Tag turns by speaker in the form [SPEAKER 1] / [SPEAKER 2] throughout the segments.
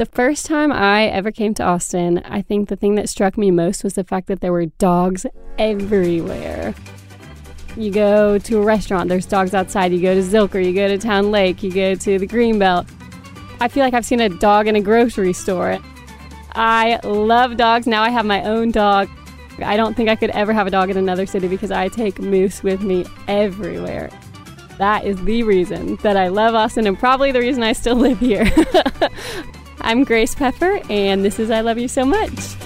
[SPEAKER 1] The first time I ever came to Austin, I think the thing that struck me most was the fact that there were dogs everywhere. You go to a restaurant, there's dogs outside. You go to Zilker, you go to Town Lake, you go to the Greenbelt. I feel like I've seen a dog in a grocery store. I love dogs. Now I have my own dog. I don't think I could ever have a dog in another city because I take Moose with me everywhere. That is the reason that I love Austin and probably the reason I still live here. I'm Grace Pepper, and this is I Love You So Much.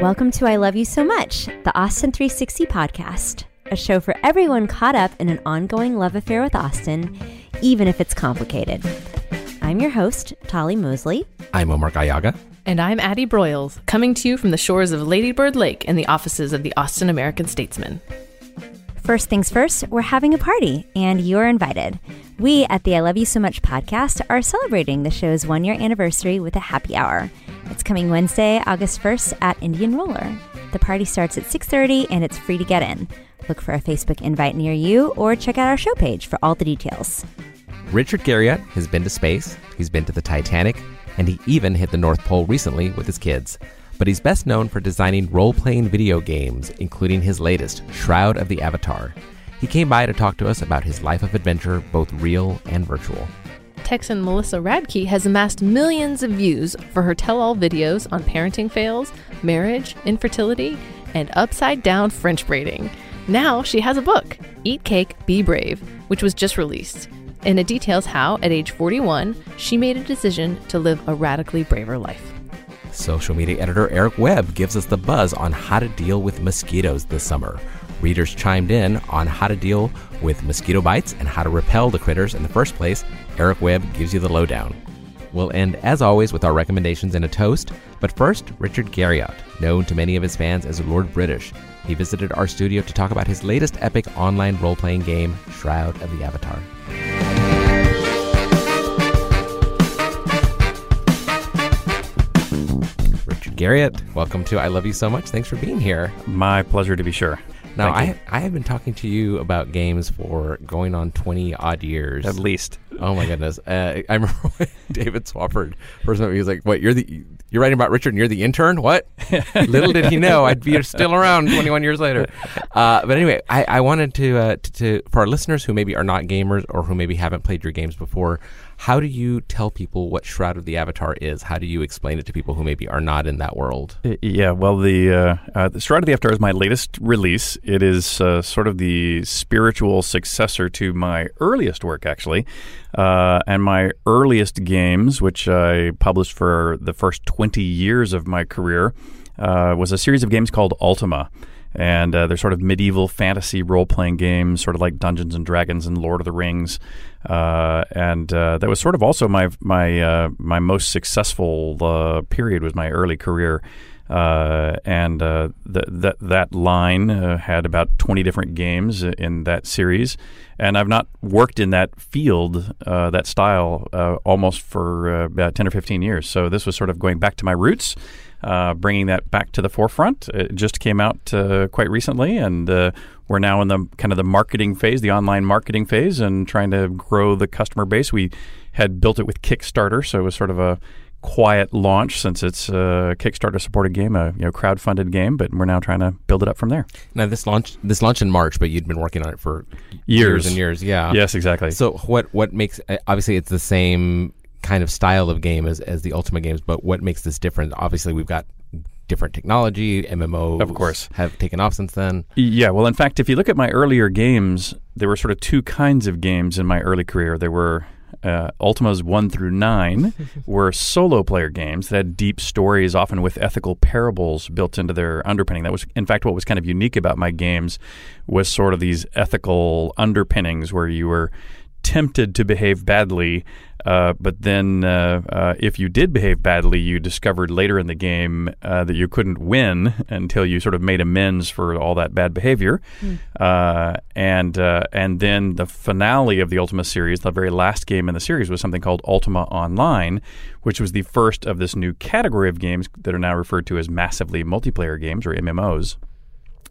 [SPEAKER 2] Welcome to I Love You So Much, the Austin 360 podcast, a show for everyone caught up in an ongoing love affair with Austin, even if it's complicated. I'm your host, Tolly Moseley.
[SPEAKER 3] I'm Omar Gallaga.
[SPEAKER 4] And I'm Addie Broyles, coming to you from the shores of Ladybird Lake and the offices of the Austin American Statesman.
[SPEAKER 2] First things first, we're having a party, and you're invited. We at the I Love You So Much podcast are celebrating the show's one year anniversary with a happy hour. It's coming Wednesday, August 1st at Indian Roller. The party starts at 6:30 and it's free to get in. Look for a Facebook invite near you or check out our show page for all the details.
[SPEAKER 3] Richard Garriott has been to space, he's been to the Titanic, and he even hit the North Pole recently with his kids. But he's best known for designing role playing video games, including his latest, Shroud of the Avatar. He came by to talk to us about his life of adventure, both real and virtual.
[SPEAKER 4] Texan Melissa Radke has amassed millions of views for her tell all videos on parenting fails, marriage, infertility, and upside down French braiding. Now she has a book, Eat Cake, Be Brave, which was just released and it details how, at age 41, she made a decision to live a radically braver life.
[SPEAKER 3] Social media editor Eric Webb gives us the buzz on how to deal with mosquitoes this summer. Readers chimed in on how to deal with mosquito bites and how to repel the critters in the first place. Eric Webb gives you the lowdown. We'll end, as always, with our recommendations and a toast. But first, Richard Garriott, known to many of his fans as Lord British. He visited our studio to talk about his latest epic online role playing game, Shroud of the Avatar. Richard Garriott, welcome to I Love You So Much. Thanks for being here.
[SPEAKER 5] My pleasure to be sure.
[SPEAKER 3] Now, I, I have been talking to you about games for going on 20 odd years.
[SPEAKER 5] At least.
[SPEAKER 3] Oh, my goodness. Uh, I remember when David Swafford first met me, he was like, What, you're the you're writing about Richard and you're the intern? What? Little did he know I'd be still around 21 years later. Uh, but anyway, I, I wanted to, uh, to, to, for our listeners who maybe are not gamers or who maybe haven't played your games before, how do you tell people what Shroud of the Avatar is? How do you explain it to people who maybe are not in that world?
[SPEAKER 5] Yeah, well, the, uh, uh, the Shroud of the Avatar is my latest release. It is uh, sort of the spiritual successor to my earliest work, actually. Uh, and my earliest games, which I published for the first 20 years of my career, uh, was a series of games called Ultima and uh, they're sort of medieval fantasy role playing games, sort of like Dungeons and Dragons and Lord of the Rings. Uh, and uh, that was sort of also my my uh, my most successful uh, period was my early career. Uh, and th- that that line had about twenty different games in that series, and I've not worked in that field, that style, almost for about ten or fifteen years. So this was sort of going back to my roots, uh, bringing that back to the forefront. It just came out uh, quite recently, and uh, we're now in the kind of the marketing phase, the online marketing phase, and trying to grow the customer base. We had built it with Kickstarter, so it was sort of a quiet launch since it's a Kickstarter supported game, a you know crowd funded game, but we're now trying to build it up from there.
[SPEAKER 3] Now this launch this launch in March, but you'd been working on it for
[SPEAKER 5] years,
[SPEAKER 3] years and years. Yeah.
[SPEAKER 5] Yes, exactly.
[SPEAKER 3] So what what makes eh, obviously it's the same kind of style of game as, as the Ultima games, but what makes this different? Obviously, we've got different technology. MMOs,
[SPEAKER 5] of course,
[SPEAKER 3] have taken off since then.
[SPEAKER 5] Yeah, well, in fact, if you look at my earlier games, there were sort of two kinds of games in my early career. There were uh, Ultimas 1 through 9 were solo player games that had deep stories, often with ethical parables built into their underpinning. That was, in fact, what was kind of unique about my games was sort of these ethical underpinnings where you were tempted to behave badly. Uh, but then, uh, uh, if you did behave badly, you discovered later in the game uh, that you couldn't win until you sort of made amends for all that bad behavior. Uh, and uh, and then the finale of the Ultima series, the very last game in the series, was something called Ultima Online, which was the first of this new category of games that are now referred to as massively multiplayer games or MMOs.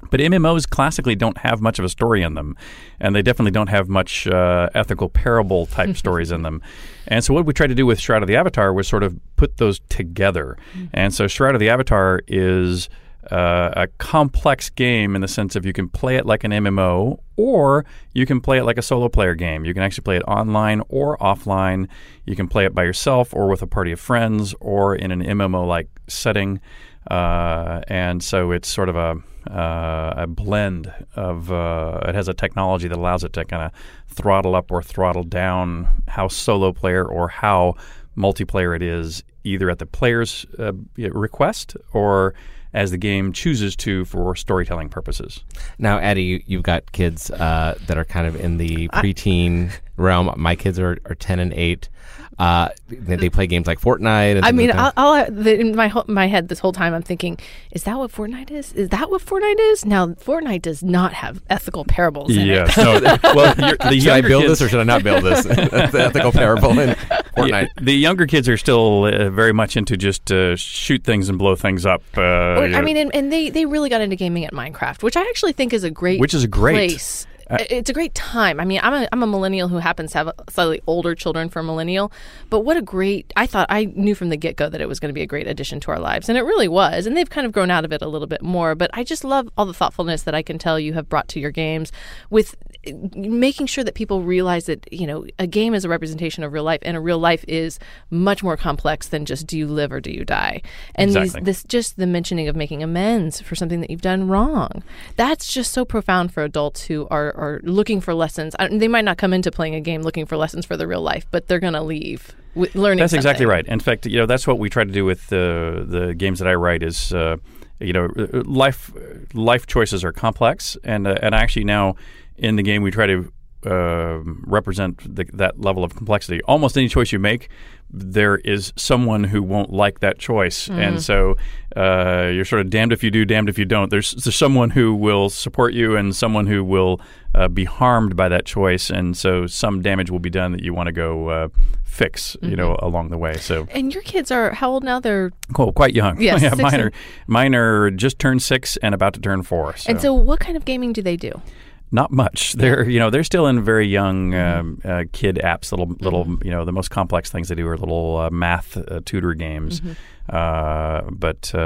[SPEAKER 5] But MMOs classically don't have much of a story in them, and they definitely don't have much uh, ethical parable type stories in them. And so, what we tried to do with Shroud of the Avatar was sort of put those together. And so, Shroud of the Avatar is uh, a complex game in the sense of you can play it like an MMO, or you can play it like a solo player game. You can actually play it online or offline. You can play it by yourself or with a party of friends or in an MMO like setting. Uh, and so it's sort of a uh, a blend of uh, it has a technology that allows it to kind of throttle up or throttle down how solo player or how multiplayer it is, either at the player's uh, request or as the game chooses to for storytelling purposes.
[SPEAKER 3] Now, Addie, you, you've got kids uh, that are kind of in the preteen realm. My kids are, are 10 and 8. Uh, they, they play games like Fortnite. And
[SPEAKER 4] I mean,
[SPEAKER 3] like.
[SPEAKER 4] I'll, I'll, the, in my ho- my head this whole time, I'm thinking, is that what Fortnite is? Is that what Fortnite is? Now, Fortnite does not have ethical parables in
[SPEAKER 5] Yes.
[SPEAKER 4] it.
[SPEAKER 5] No. well, the
[SPEAKER 3] should I
[SPEAKER 5] younger
[SPEAKER 3] build
[SPEAKER 5] kids,
[SPEAKER 3] this or should I not build this? That's the ethical parable in Fortnite.
[SPEAKER 5] Yeah, the younger kids are still uh, very much into just uh, shoot things and blow things up. Uh,
[SPEAKER 4] Or- I mean, and, and they, they really got into gaming at Minecraft, which I actually think is a great
[SPEAKER 5] Which is a great.
[SPEAKER 4] place. It's a great time. I mean, I'm a, I'm a millennial who happens to have slightly older children for a millennial, but what a great! I thought I knew from the get go that it was going to be a great addition to our lives, and it really was. And they've kind of grown out of it a little bit more. But I just love all the thoughtfulness that I can tell you have brought to your games with uh, making sure that people realize that you know a game is a representation of real life, and a real life is much more complex than just do you live or do you die. And
[SPEAKER 5] Exactly.
[SPEAKER 4] these, this just the mentioning of making amends for something that you've done wrong. That's just so profound for adults who are, are looking for lessons. Uh, They might not come into playing a game looking for lessons for the real life, but they're going to leave with learning.
[SPEAKER 5] That's exactly right. In fact, you know that's what we try to do with the the games that I write. Is uh, you know uh, life life choices are complex, and uh, and actually now in the game we try to uh, represent the, that level of complexity. Almost any choice you make, there is someone who won't like that choice, and so uh, you're sort of damned if you do, damned if you don't. There's, there's someone who will support you, and someone who will uh, be harmed by that choice, and so some damage will be done that you want to go uh, fix, you know, along the way. So,
[SPEAKER 4] And your kids are how old now? They're
[SPEAKER 5] cool, quite young.
[SPEAKER 4] Yes,
[SPEAKER 5] yeah, mine are mine are just turned six and about to turn four. So.
[SPEAKER 4] and so what kind of gaming do they do?
[SPEAKER 5] Not much. They're you know they're still in very young
[SPEAKER 4] Mm-hmm.
[SPEAKER 5] um, uh, kid apps. Little little you know the most complex things they do are little uh, math uh, tutor games,
[SPEAKER 4] Mm-hmm.
[SPEAKER 5] Uh, but uh,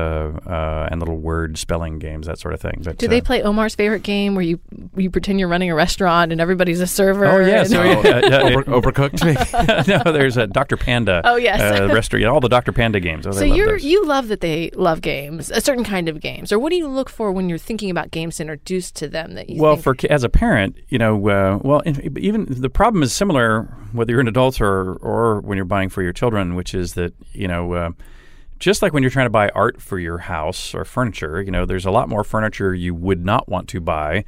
[SPEAKER 5] uh, and little word spelling games that sort of thing. But
[SPEAKER 4] Do
[SPEAKER 5] uh,
[SPEAKER 4] they play Omar's favorite game where you you pretend you're running a restaurant and everybody's a server?
[SPEAKER 5] Oh yeah,
[SPEAKER 4] and-
[SPEAKER 5] so yeah, yeah,
[SPEAKER 3] Over, overcooked, maybe.
[SPEAKER 5] no, there's a Dr. Panda.
[SPEAKER 4] Oh, yes.
[SPEAKER 5] uh, restaurant. All the Dr. Panda games. Oh,
[SPEAKER 4] So you're you love that they love games, a certain kind of games, or what do you look for when you're thinking about games to introduce to them that you
[SPEAKER 5] well
[SPEAKER 4] think,
[SPEAKER 5] for as a parent you know uh, well even the problem is similar whether you're an adult or or when you're buying for your children which is that you know uh, just like when you're trying to buy art for your house or furniture you know there's a lot more furniture you would not want to buy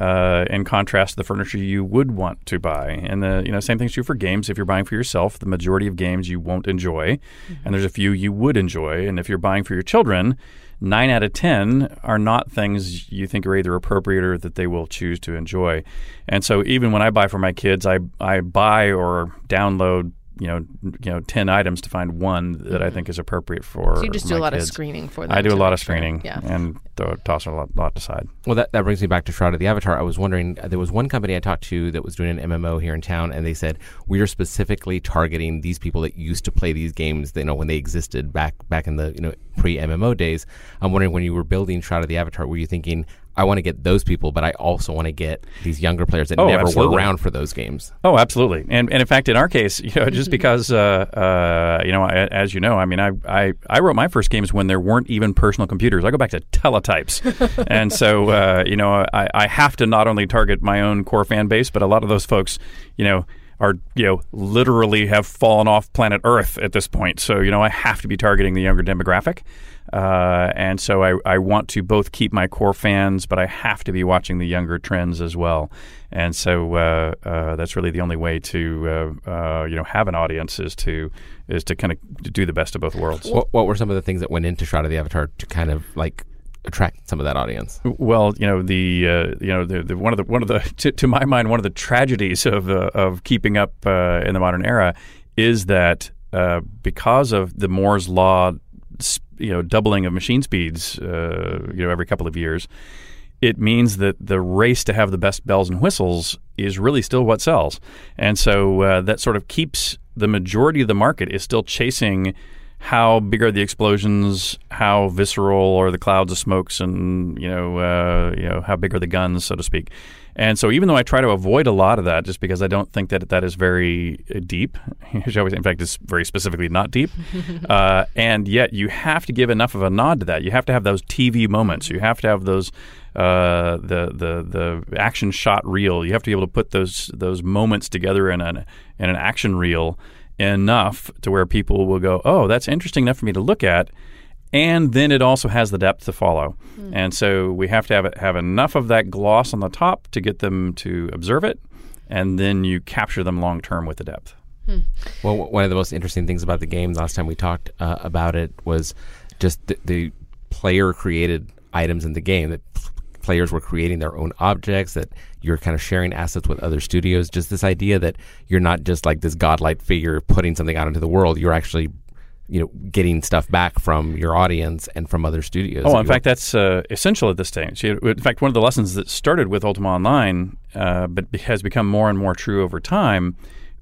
[SPEAKER 5] uh, in contrast to the furniture you would want to buy, and the you know same thing's true for games. If you're buying for yourself, the majority of games you won't enjoy, and there's a few you would enjoy. And if you're buying for your children, nine out of ten are not things you think are either appropriate or that they will choose to enjoy. And so even when I buy for my kids, I I buy or download you know you know ten items to find one that I think is appropriate for.
[SPEAKER 4] so you just do a lot
[SPEAKER 5] kids.
[SPEAKER 4] of screening for them.
[SPEAKER 5] I do a lot
[SPEAKER 4] make
[SPEAKER 5] of
[SPEAKER 4] sure.
[SPEAKER 5] screening
[SPEAKER 4] Yeah.
[SPEAKER 5] and throw, toss a lot, lot aside.
[SPEAKER 3] Well, that, that brings me back to Shroud of the Avatar. I was wondering, uh, there was one company I talked to that was doing an MMO here in town, and they said we are specifically targeting these people that used to play these games. You know, when they existed back back in the you know pre MMO days. I'm wondering when you were building Shroud of the Avatar, were you thinking? I want to get those people, but I also want to get these younger players that
[SPEAKER 5] Oh,
[SPEAKER 3] never
[SPEAKER 5] absolutely.
[SPEAKER 3] were around for those games.
[SPEAKER 5] Oh, absolutely. And and in fact, in our case, you know, just because, uh, uh, you know, I, as you know, I mean, I, I I wrote my first games when there weren't even personal computers. I go back to teletypes, and so uh, you know, I, I have to not only target my own core fan base, but a lot of those folks, you know. are you know literally have fallen off planet Earth at this point. So you know I have to be targeting the younger demographic, uh, and so I, I want to both keep my core fans, but I have to be watching the younger trends as well. And so uh, uh, that's really the only way to uh, uh, you know have an audience is to is to kind of do the best of both worlds.
[SPEAKER 3] What, what were some of the things that went into Shroud of the Avatar to kind of like attract some of that audience?
[SPEAKER 5] Well, you know the uh, you know the, the, one of the one of the to, to, my mind one of the tragedies of uh, of keeping up uh, in the modern era is that uh, because of the Moore's law, you know, doubling of machine speeds, uh, you know, every couple of years, it means that the race to have the best bells and whistles is really still what sells, and so uh, that sort of keeps the majority of the market is still chasing how big are the explosions, how visceral are the clouds of smokes, and you know, uh, you know, how big are the guns, so to speak. And so, even though I try to avoid a lot of that, just because I don't think that that is very uh, deep, in fact, it's very specifically not deep, uh, and yet you have to give enough of a nod to that. You have to have those TV moments. You have to have those uh, the the the action shot reel. You have to be able to put those those moments together in an in an action reel enough to where people will go, oh, that's interesting enough for me to look at. And then it also has the depth to follow. Mm. And so we have to have, it, have enough of that gloss on the top to get them to observe it. And then you capture them long term with the depth.
[SPEAKER 3] Hmm. Well, one of the most interesting things about the game last time we talked uh, about it was just the, the player created items in the game that players were creating their own objects, that you're kind of sharing assets with other studios. Just this idea that you're not just like this godlike figure putting something out into the world. You're actually you know getting stuff back from your audience and from other studios.
[SPEAKER 5] Oh, in fact, that's uh, essential at this stage. In fact, one of the lessons that started with Ultima Online, uh, but has become more and more true over time,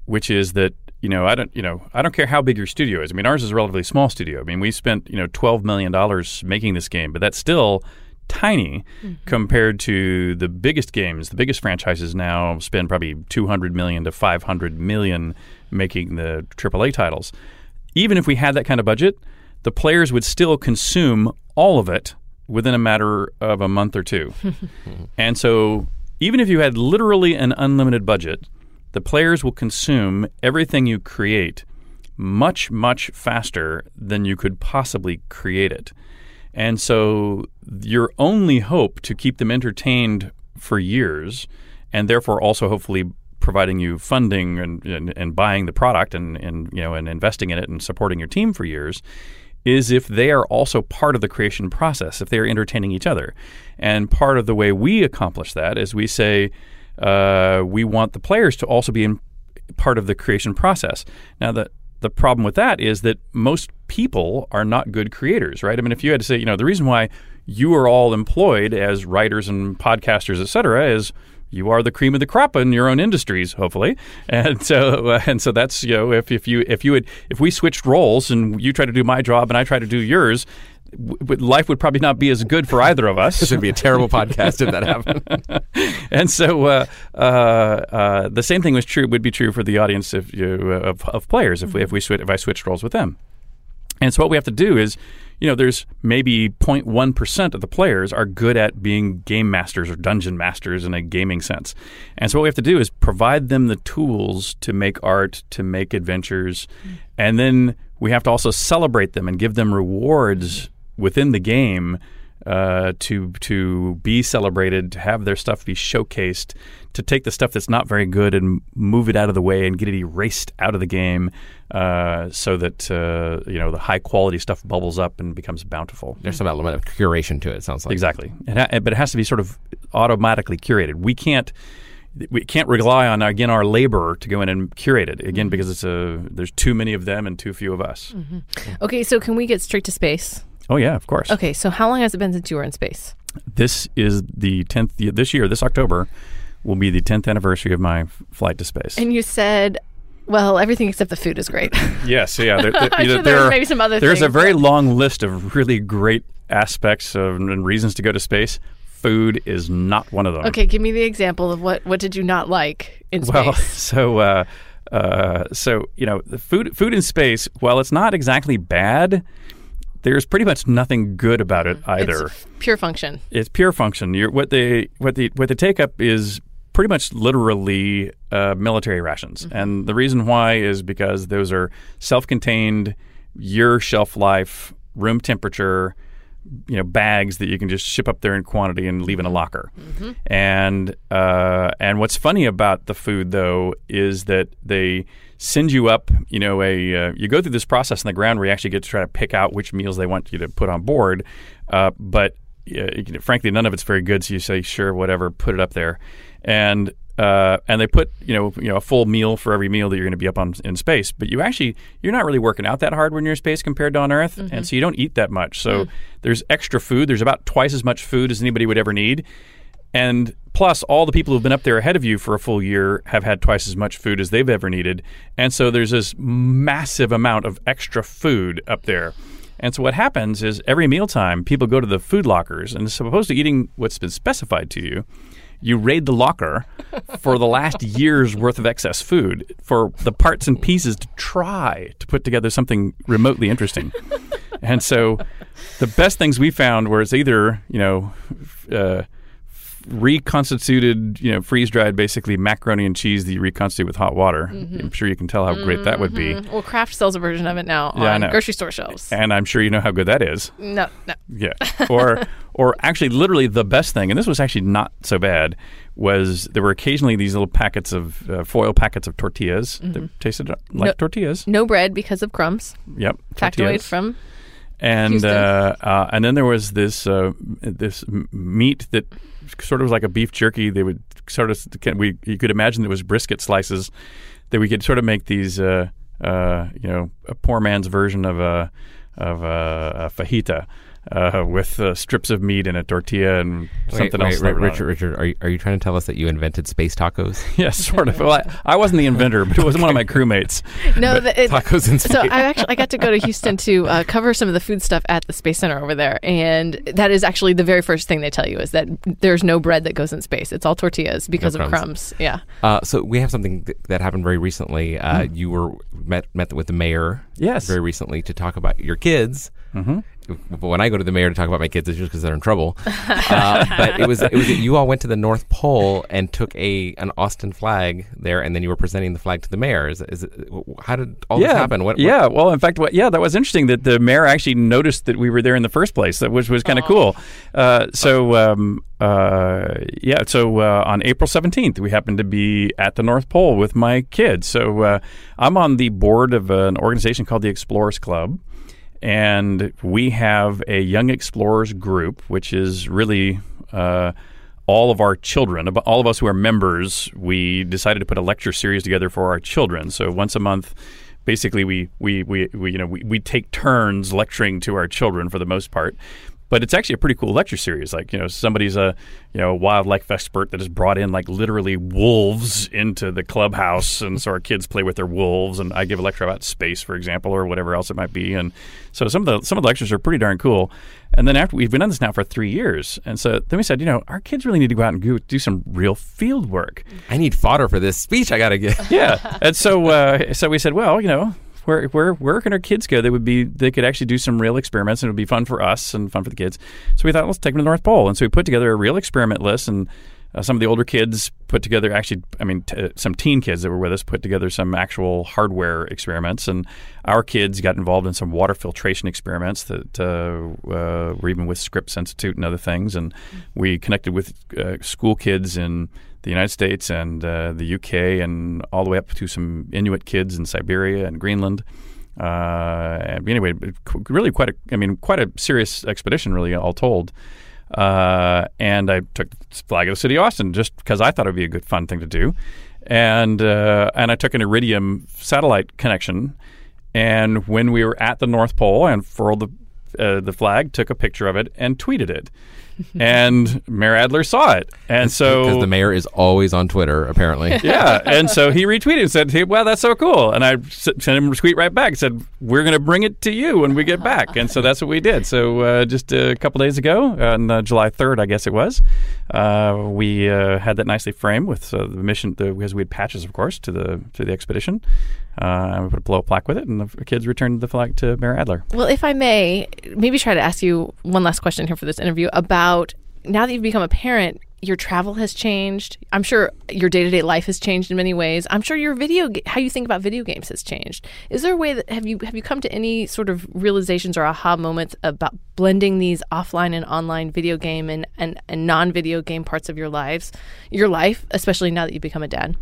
[SPEAKER 5] which is that you know I don't you know I don't care how big your studio is. I mean, ours is a relatively small studio. I mean, we spent you know twelve million dollars making this game, but that's still tiny mm-hmm. compared to the biggest games. The biggest franchises now spend probably 200 million to 500 million making the AAA titles. Even if we had that kind of budget, the players would still consume all of it within a matter of a month or two. and so, even if you had literally an unlimited budget, the players will consume everything you create much, much faster than you could possibly create it. And so your only hope to keep them entertained for years, and therefore also hopefully providing you funding and, and, and buying the product and, and you know and investing in it and supporting your team for years, is if they are also part of the creation process, if they are entertaining each other. And part of the way we accomplish that is we say uh, we want the players to also be part of the creation process. Now, the the problem with that is that most people are not good creators, right? I mean, if you had to say, you know, the reason why you are all employed as writers and podcasters, et cetera, is you are the cream of the crop in your own industries, hopefully, and so uh, and so that's you know if, if you if you had if we switched roles and you try to do my job and I try to do yours, life would probably not be as good for either of us.
[SPEAKER 3] this would be a terrible podcast if that happened.
[SPEAKER 5] and so uh, uh, uh, the same thing was true would be true for the audience if you, uh, of, of players if we if we if I switched roles with them. And so what we have to do is, you know, there's maybe 0.1 percent of the players are good at being game masters or dungeon masters in a gaming sense. And so what we have to do is provide them the tools to make art, to make adventures, mm. and then we have to also celebrate them and give them rewards within the game uh, to to be celebrated, to have their stuff be showcased, to take the stuff that's not very good and move it out of the way and get it erased out of the game, uh, so that uh, you know the high quality stuff bubbles up and becomes bountiful.
[SPEAKER 3] There's some element of curation to it. it sounds like
[SPEAKER 5] exactly, it ha- but it has to be sort of automatically curated. We can't we can't rely on again our labor to go in and curate it again mm-hmm. because it's a there's too many of them and too few of us.
[SPEAKER 4] Mm-hmm. Okay, so can we get straight to space?
[SPEAKER 5] Oh yeah, of course.
[SPEAKER 4] Okay, so how long has it been since you were in space?
[SPEAKER 5] This is the tenth this year. This October will be the tenth anniversary of my flight to space.
[SPEAKER 4] And you said well, everything except the food is great.
[SPEAKER 5] yes, yeah. There, there,
[SPEAKER 4] sure there are maybe some other.
[SPEAKER 5] There's
[SPEAKER 4] things,
[SPEAKER 5] a very but... long list of really great aspects of, and reasons to go to space food is not one of them.
[SPEAKER 4] Okay, give me the example of what what did you not like in space?
[SPEAKER 5] Well, so uh, uh, so you know, the food food in space. Well, it's not exactly bad. There's pretty much nothing good about it either.
[SPEAKER 4] It's pure function.
[SPEAKER 5] It's pure function. You're, what they what the what the take up is pretty much literally uh, military rations. And the reason why is because those are self contained, year shelf life, room temperature. You know, bags that you can just ship up there in quantity and leave in a locker. And uh, and what's funny about the food though is that they send you up. You know, a uh, you go through this process on the ground where you actually get to try to pick out which meals they want you to put on board. Uh, but uh, frankly, none of it's very good. So you say, sure, whatever, put it up there, and uh, and they put you know you know a full meal for every meal that you're going to be up on in space. But you actually you're not really working out that hard when you're in space compared to on Earth, and so you don't eat that much. So there's extra food. There's about twice as much food as anybody would ever need. And plus, all the people who've been up there ahead of you for a full year have had twice as much food as they've ever needed. And so there's this massive amount of extra food up there. And so what happens is every mealtime, people go to the food lockers, and as opposed to eating what's been specified to you, you raid the locker for the last year's worth of excess food for the parts and pieces to try to put together something remotely interesting. and so the best things we found were it's either, you know, uh, reconstituted, you know, freeze dried basically macaroni and cheese that you reconstitute with hot water. I'm sure you can tell how great that would be.
[SPEAKER 4] Well, Kraft sells a version of it now
[SPEAKER 5] Yeah,
[SPEAKER 4] on grocery store shelves.
[SPEAKER 5] And I'm sure you know how good that is.
[SPEAKER 4] No, no.
[SPEAKER 5] Yeah. Or or actually literally the best thing, and this was actually not so bad, was there were occasionally these little packets of uh, foil packets of tortillas that tasted like
[SPEAKER 4] No-
[SPEAKER 5] tortillas.
[SPEAKER 4] No bread because of crumbs.
[SPEAKER 5] Yep.
[SPEAKER 4] Factoid from
[SPEAKER 5] and uh, uh, and then there was this uh, this meat that sort of like a beef jerky. They would sort of we you could imagine it was brisket slices that we could sort of make these uh, uh, you know a poor man's version of a of a, a fajita. Uh, with uh, strips of meat and a tortilla and something
[SPEAKER 3] wait,
[SPEAKER 5] else.
[SPEAKER 3] wait,
[SPEAKER 5] slapped on it.
[SPEAKER 3] Richard, Richard, are you, are you trying to tell us that you invented space tacos?
[SPEAKER 5] Yeah, sort of. Well, I, I wasn't the inventor, but it was one of my crewmates.
[SPEAKER 4] no. The, it,
[SPEAKER 3] Tacos in space.
[SPEAKER 4] so I actually I got to go to Houston to uh, cover some of the food stuff at the Space Center over there, and that is actually the very first thing they tell you is that there's no bread that goes in space. It's all tortillas because
[SPEAKER 3] No
[SPEAKER 4] of
[SPEAKER 3] crumbs.
[SPEAKER 4] crumbs. Yeah.
[SPEAKER 3] Uh, so we have something th- that happened very recently. Uh, You were met met with the mayor,
[SPEAKER 5] Yes.
[SPEAKER 3] very recently to talk about your kids. Mm-hmm. But when I go to the mayor to talk about my kids, it's just because they're in trouble. uh, but it was it was you all went to the North Pole and took a an Austin flag there, and then you were presenting the flag to the mayor. Is, is it, how did all this happen? What, what-
[SPEAKER 5] yeah, well, in fact, what, yeah, that was interesting that the mayor actually noticed that we were there in the first place, that which was kind of cool. Uh, so, um, uh, yeah, so uh, on April 17th, we happened to be at the North Pole with my kids. So uh, I'm on the board of an organization called the Explorers Club. And we have a Young Explorers group, which is really uh, all of our children, all of us who are members, we decided to put a lecture series together for our children. So once a month, basically, we we, we, we you know we, we take turns lecturing to our children for the most part. But it's actually a pretty cool lecture series. Like you know, somebody's a you know wildlife expert that has brought in like literally wolves into the clubhouse, and so our kids play with their wolves. And I give a lecture about space, for example, or whatever else it might be. And so some of the some of the lectures are pretty darn cool. And then after we've been on this now for three years, and so then we said, you know, our kids really need to go out and go, do some real field work.
[SPEAKER 3] I need fodder for this speech. I got to get.
[SPEAKER 5] Yeah, and so uh, so we said, well, you know, where where where can our kids go? They would be they could actually do some real experiments, and it would be fun for us and fun for the kids. So we thought, let's take them to the North Pole, and so we put together a real experiment list, and uh, some of the older kids put together actually, I mean, t- some teen kids that were with us put together some actual hardware experiments, and our kids got involved in some water filtration experiments that uh, uh, were even with Scripps Institute and other things, and we connected with uh, school kids in the United States and uh, the UK, and all the way up to some Inuit kids in Siberia and Greenland. Uh, anyway, really quite a, I mean, quite a serious expedition, really, all told. Uh, and I took the flag of the city of Austin just because I thought it would be a good, fun thing to do. And uh, and I took an Iridium satellite connection. And when we were at the North Pole, and furled the uh, the flag, took a picture of it, and tweeted it. And Mayor Adler saw it, and so
[SPEAKER 3] Because the mayor is always on Twitter, apparently.
[SPEAKER 5] yeah, and so he retweeted and said, "Hey, well, that's so cool." And I sent him a tweet right back and said, "We're going to bring it to you when we get back." And so that's what we did. So uh, just a couple days ago, on uh, July third, I guess it was, uh, we uh, had that nicely framed with uh, the mission the, because we had patches, of course, to the to the expedition. Uh, and we put a blow plaque with it, and the kids returned the flag to Mayor Adler.
[SPEAKER 4] Well, if I may, maybe try to ask you one last question here for this interview about now that you've become a parent. your travel has changed. I'm sure your day to day life has changed in many ways. I'm sure your video, how you think about video games has changed. Is there a way that have you have you come to any sort of realizations or aha moments about blending these offline and online video game and and, and non video game parts of your lives, your life, especially now that you've become a dad?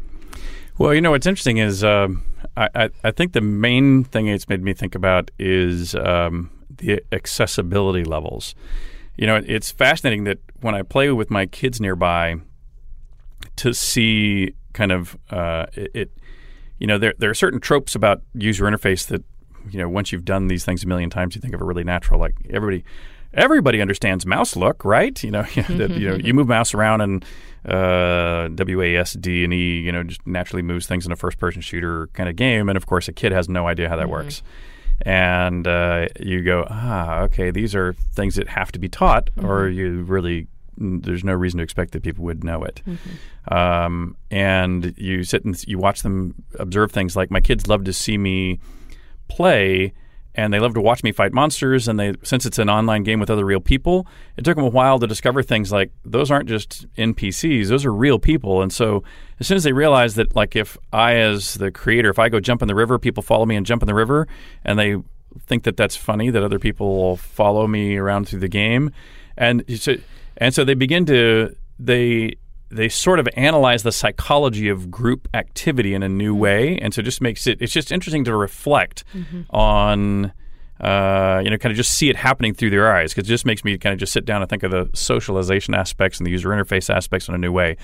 [SPEAKER 5] Well, you know what's interesting is um, I, I, I think the main thing it's made me think about is um, the accessibility levels. You know, it's fascinating that when I play with my kids nearby, to see kind of uh, it, it. You know, there there are certain tropes about user interface that you know once you've done these things a million times, you think of it really natural. Like everybody everybody understands mouse look, right? You know, that, you know, you move mouse around and uh, WASD and E, you know, just naturally moves things in a first-person shooter kind of game, and of course, a kid has no idea how that works. And uh, you go, ah, okay, these are things that have to be taught, or you really there's no reason to expect that people would know it. Um, and you sit and you watch them observe things like my kids love to see me play and they love to watch me fight monsters and they since it's an online game with other real people it took them a while to discover things like those aren't just npcs those are real people. And so as soon as they realize that like if i as the creator if i go jump in the river people follow me and jump in the river and they think that that's funny that other people will follow me around through the game. And so and so they begin to they they sort of analyze the psychology of group activity in a new way, and so it just makes it it's just interesting to reflect on. Uh, you know, kind of just see it happening through their eyes because it just makes me kind of just sit down and think of the socialization aspects and the user interface aspects in a new way.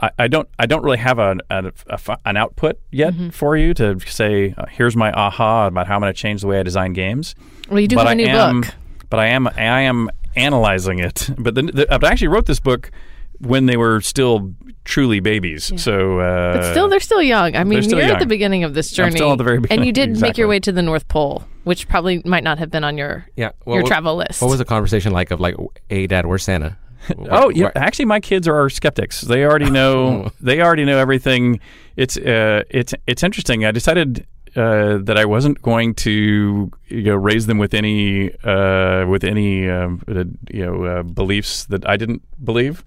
[SPEAKER 5] I, I don't, I don't really have an, a, a f- an output yet for you to say, uh, here's my aha about how I'm going to change the way I design games
[SPEAKER 4] Well, you do
[SPEAKER 5] but
[SPEAKER 4] have a new
[SPEAKER 5] am,
[SPEAKER 4] book.
[SPEAKER 5] But I am I am analyzing it. But the, the, I actually wrote this book when they were still truly babies. So, uh,
[SPEAKER 4] But still, they're still young. I mean,
[SPEAKER 5] still
[SPEAKER 4] you're at the beginning of this journey.
[SPEAKER 5] still at the very
[SPEAKER 4] And you did make your way to the North Pole, which probably might not have been on your
[SPEAKER 3] Yeah.
[SPEAKER 4] your
[SPEAKER 3] what-
[SPEAKER 4] travel list.
[SPEAKER 3] What was the conversation like of like, hey, Dad, where's Santa?
[SPEAKER 5] Oh yeah, actually, my kids are skeptics. They already know. they already know everything. It's uh, it's it's interesting. I decided uh, that I wasn't going to you know raise them with any uh, with any um, uh, you know uh, beliefs that I didn't believe,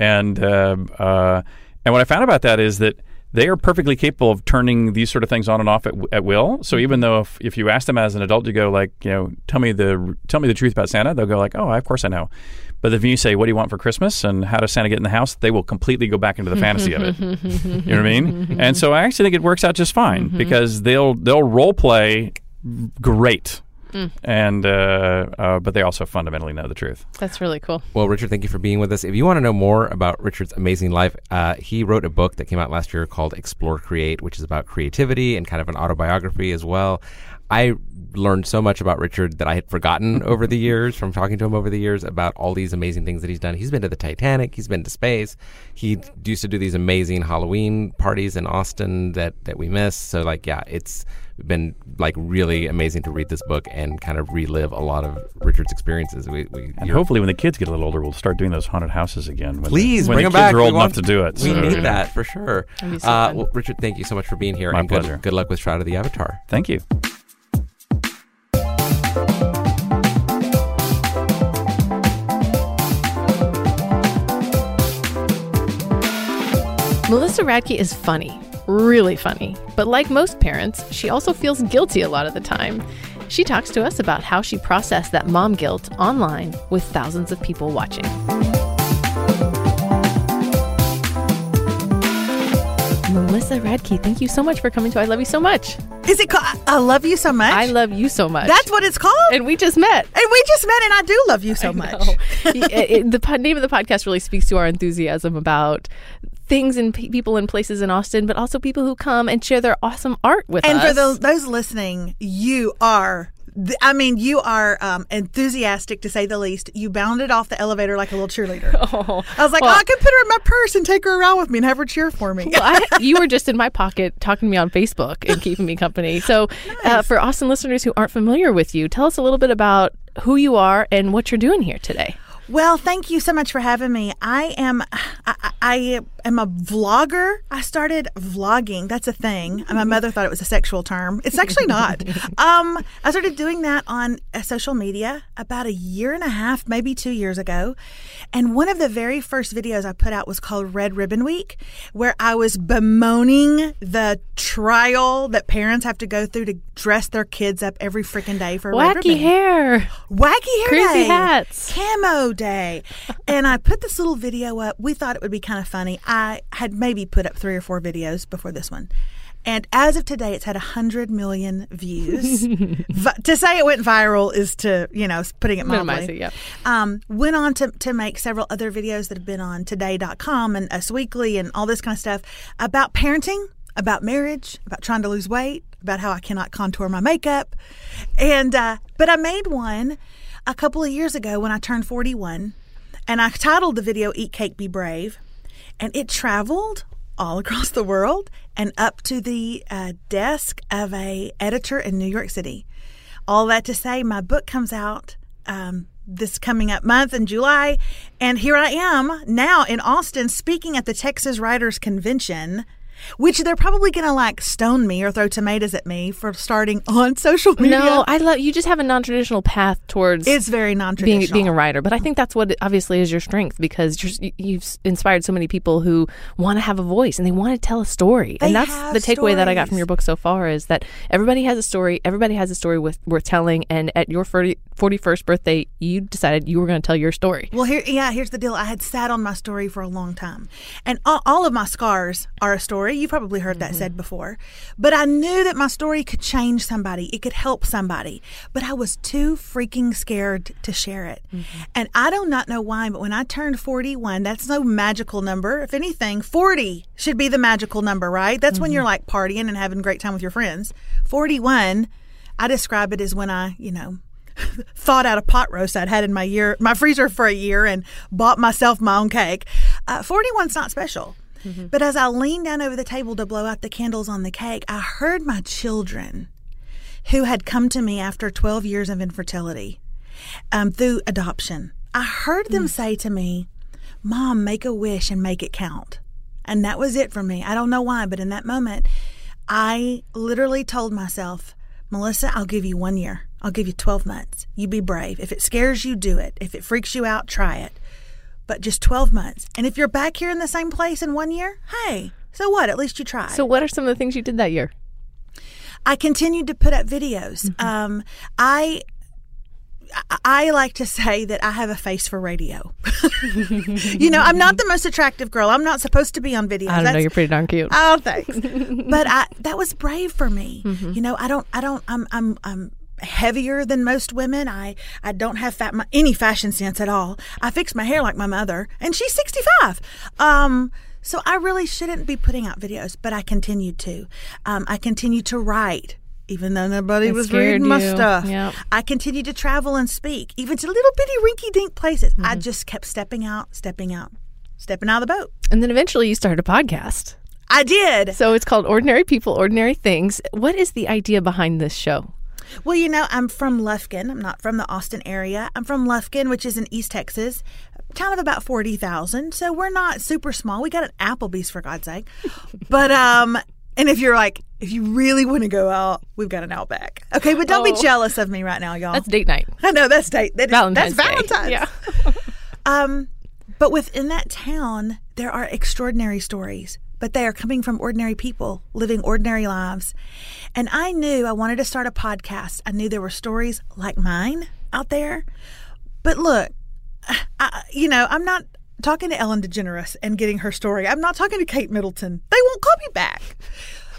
[SPEAKER 5] and um uh, and what I found about that is that. They are perfectly capable of turning these sort of things on and off at, at will. So even though if, if you ask them as an adult, you go like, you know, tell me the tell me the truth about Santa, they'll go like, oh, of course I know. But if you say, what do you want for Christmas and how does Santa get in the house, they will completely go back into the fantasy of it. You know what I mean? And so I actually think it works out just fine because they'll they'll role play great, and uh, uh, but they also fundamentally know the truth.
[SPEAKER 4] That's really cool.
[SPEAKER 3] Well, Richard, thank you for being with us. If you want to know more about Richard's amazing life, uh, he wrote a book that came out last year called Explore Create, which is about creativity and kind of an autobiography as well. I learned so much about Richard that I had forgotten over the years from talking to him over the years about all these amazing things that he's done. He's been to the Titanic, he's been to space. He used to do these amazing Halloween parties in Austin that that we miss. So like yeah, it's been like really amazing to read this book and kind of relive a lot of Richard's experiences. We, we
[SPEAKER 5] And hopefully, when the kids get a little older, we'll start doing those haunted houses again. When
[SPEAKER 3] Please
[SPEAKER 5] the, when
[SPEAKER 3] bring
[SPEAKER 5] the
[SPEAKER 3] them
[SPEAKER 5] kids
[SPEAKER 3] back.
[SPEAKER 5] are old
[SPEAKER 3] We
[SPEAKER 5] enough
[SPEAKER 3] want-
[SPEAKER 5] to do it.
[SPEAKER 3] We
[SPEAKER 5] so-
[SPEAKER 3] need that for sure.
[SPEAKER 4] So
[SPEAKER 3] uh, well, Richard, thank you so much for being here.
[SPEAKER 5] My
[SPEAKER 3] and good-
[SPEAKER 5] pleasure.
[SPEAKER 3] Good, luck with Shroud of the Avatar.
[SPEAKER 5] Thank you.
[SPEAKER 4] Melissa Radke is funny, really funny. But like most parents, she also feels guilty a lot of the time. She talks to us about how she processed that mom guilt online with thousands of people watching. Melissa Radke, thank you so much for coming to I Love You So Much.
[SPEAKER 6] Is it called I Love You So Much?
[SPEAKER 4] I love you so much.
[SPEAKER 6] That's what it's called?
[SPEAKER 4] and we just met.
[SPEAKER 6] And we just met, and I do love you so much.
[SPEAKER 4] It- it- the po- name of the podcast really speaks to our enthusiasm about things and pe- people and places in Austin, but also people who come and share their awesome art with
[SPEAKER 6] And
[SPEAKER 4] us.
[SPEAKER 6] And for those, those listening, you are I mean, you are um, enthusiastic to say the least. You bounded off the elevator like a little cheerleader.
[SPEAKER 4] Oh.
[SPEAKER 6] I was like,
[SPEAKER 4] Well-
[SPEAKER 6] oh, I can put her in my purse and take her around with me and have her cheer for me.
[SPEAKER 4] Well, I, you were just in my pocket talking to me on Facebook and keeping me company. So, uh, for Austin listeners who aren't familiar with you, tell us a little bit about who you are and what you're doing here today.
[SPEAKER 6] Well, thank you so much for having me. I am I, I am a vlogger. I started vlogging. That's a thing. My mother thought it was a sexual term. It's actually not. um, I started doing that on uh, social media about a year and a half, maybe two years ago. And one of the very first videos I put out was called Red Ribbon Week, where I was bemoaning the trial that parents have to go through to dress their kids up every freaking day for
[SPEAKER 4] Wacky hair.
[SPEAKER 6] Wacky hair
[SPEAKER 4] Crazy
[SPEAKER 6] day.
[SPEAKER 4] hats.
[SPEAKER 6] Camo day. and I put this little video up. We thought it would be kind of funny. I had maybe put up three or four videos before this one. And as of today, it's had 100 million views. Vi- to say it went viral is to, you know, putting it mildly.
[SPEAKER 4] Minimize it, yeah.
[SPEAKER 6] Um, went on to, to make several other videos that have been on today.com and Us Weekly and all this kind of stuff about parenting, about marriage, about trying to lose weight, about how I cannot contour my makeup. And, uh, but I made one a couple of years ago when I turned 41 and I titled the video Eat Cake, Be Brave. And it traveled all across the world and up to the uh, desk of a editor in New York City. All that to say, my book comes out um, this coming up month in July, and here I am now in Austin speaking at the Texas Writers Convention. Which they're probably gonna like stone me or throw tomatoes at me for starting on social media.
[SPEAKER 4] No, I love you. Just have a non-traditional path towards
[SPEAKER 6] it's very
[SPEAKER 4] being
[SPEAKER 6] non-traditional.
[SPEAKER 4] being a writer. But I think that's what obviously is your strength because you're, you've inspired so many people who want to have a voice and they want to tell a story.
[SPEAKER 6] They
[SPEAKER 4] and that's
[SPEAKER 6] have
[SPEAKER 4] the takeaway that I got from your book so far is that everybody has a story. Everybody has a story with, worth telling. And at your 40, 41st birthday, you decided you were going to tell your story.
[SPEAKER 6] Well, here, yeah, here's the deal. I had sat on my story for a long time, and all, all of my scars are a story. You've probably heard that said mm-hmm. before, but I knew that my story could change somebody. It could help somebody, but I was too freaking scared to share it. Mm-hmm. And I do not know why, but when I turned 41, that's no magical number. If anything, 40 should be the magical number, right? That's when you're mm-hmm. like partying and having a great time with your friends. 41, I describe it as when I, you know, thawed out a pot roast I'd had in my year, my freezer for a year, and bought myself my own cake. Uh, 41's not special. But as I leaned down over the table to blow out the candles on the cake, I heard my children, who had come to me after 12 years of infertility um, through adoption, I heard them say to me, Mom, make a wish and make it count. And that was it for me. I don't know why, but in that moment, I literally told myself, Melissa, I'll give you one year. I'll give you 12 months. You be brave. If it scares you, do it. If it freaks you out, try it. But just 12 months. And if you're back here in the same place in one year, hey, so what? At least you tried.
[SPEAKER 4] So, what are some of the things you did that year?
[SPEAKER 6] I continued to put up videos. Um, I I- like to say that I have a face for radio. you know, I'm not the most attractive girl. I'm not supposed to be on video.
[SPEAKER 4] I don't know. You're pretty darn cute.
[SPEAKER 6] Oh, thanks. but I that was brave for me. You know, I don't I don't I'm I'm I'm heavier than most women. I I don't have fat, my, any fashion sense at all. I fix my hair like my mother, and she's 65. Um so I really shouldn't be putting out videos, but I continued to. Um, I continued to write. Even though nobody
[SPEAKER 4] It
[SPEAKER 6] was reading my
[SPEAKER 4] you.
[SPEAKER 6] stuff,
[SPEAKER 4] Yep.
[SPEAKER 6] I continued to travel and speak, even to little bitty rinky dink places. I just kept stepping out, stepping out, stepping out of the boat.
[SPEAKER 4] And then eventually you started a podcast.
[SPEAKER 6] I did.
[SPEAKER 4] So it's called Ordinary People, Ordinary Things. What is the idea behind this show?
[SPEAKER 6] Well, you know, I'm from Lufkin. I'm not from the Austin area. I'm from Lufkin, which is in East Texas, a town of about 40,000. So we're not super small. We got an Applebee's, for God's sake. But, um, and if you're like, if you really want to go out, we've got an Outback. Okay, but don't be
[SPEAKER 4] Oh.
[SPEAKER 6] jealous of me right now, y'all.
[SPEAKER 4] That's date night.
[SPEAKER 6] I know that's date. That is,
[SPEAKER 4] Valentine's
[SPEAKER 6] that's
[SPEAKER 4] Day.
[SPEAKER 6] Valentine's.
[SPEAKER 4] Yeah.
[SPEAKER 6] Um, but within that town, there are extraordinary stories, but they are coming from ordinary people living ordinary lives. And I knew I wanted to start a podcast. I knew there were stories like mine out there. But look, I, you know, I'm not talking to Ellen DeGeneres and getting her story. I'm not talking to Kate Middleton. They won't call me back.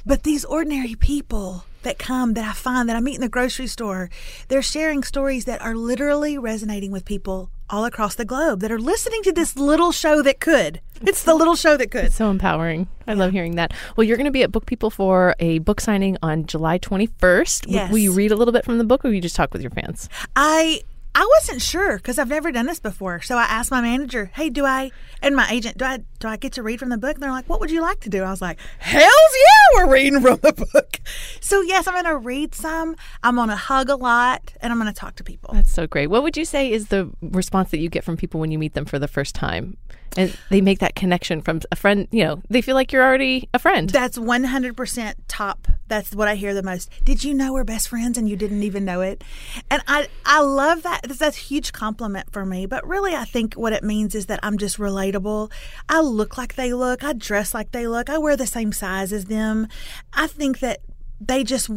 [SPEAKER 6] But these ordinary people that come that I find that I meet in the grocery store, they're sharing stories that are literally resonating with people all across the globe that are listening to this little show that could. It's the little show that could.
[SPEAKER 4] It's so empowering. I love hearing that. Well, you're going to be at Book People for a book signing on July 21st.
[SPEAKER 6] Yes.
[SPEAKER 4] Will you read a little bit from the book or will you just talk with your fans?
[SPEAKER 6] I I wasn't sure because I've never done this before. So I asked my manager, "Hey, do I and my agent do I do I get to read from the book?" And they're like, "What would you like to do?" I was like, "Hell's yeah, we're reading from the book." So yes, I'm going to read some. I'm going to hug a lot, and I'm going to talk to people.
[SPEAKER 4] That's so great. What would you say is the response that you get from people when you meet them for the first time? And they make that connection from a friend, you know, they feel like you're already a friend.
[SPEAKER 6] That's 100% top. That's what I hear the most. Did you know we're best friends and you didn't even know it? And I I love that. That's a huge compliment for me. But really, I think what it means is that I'm just relatable. I look like they look. I dress like they look. I wear the same size as them. I think that they just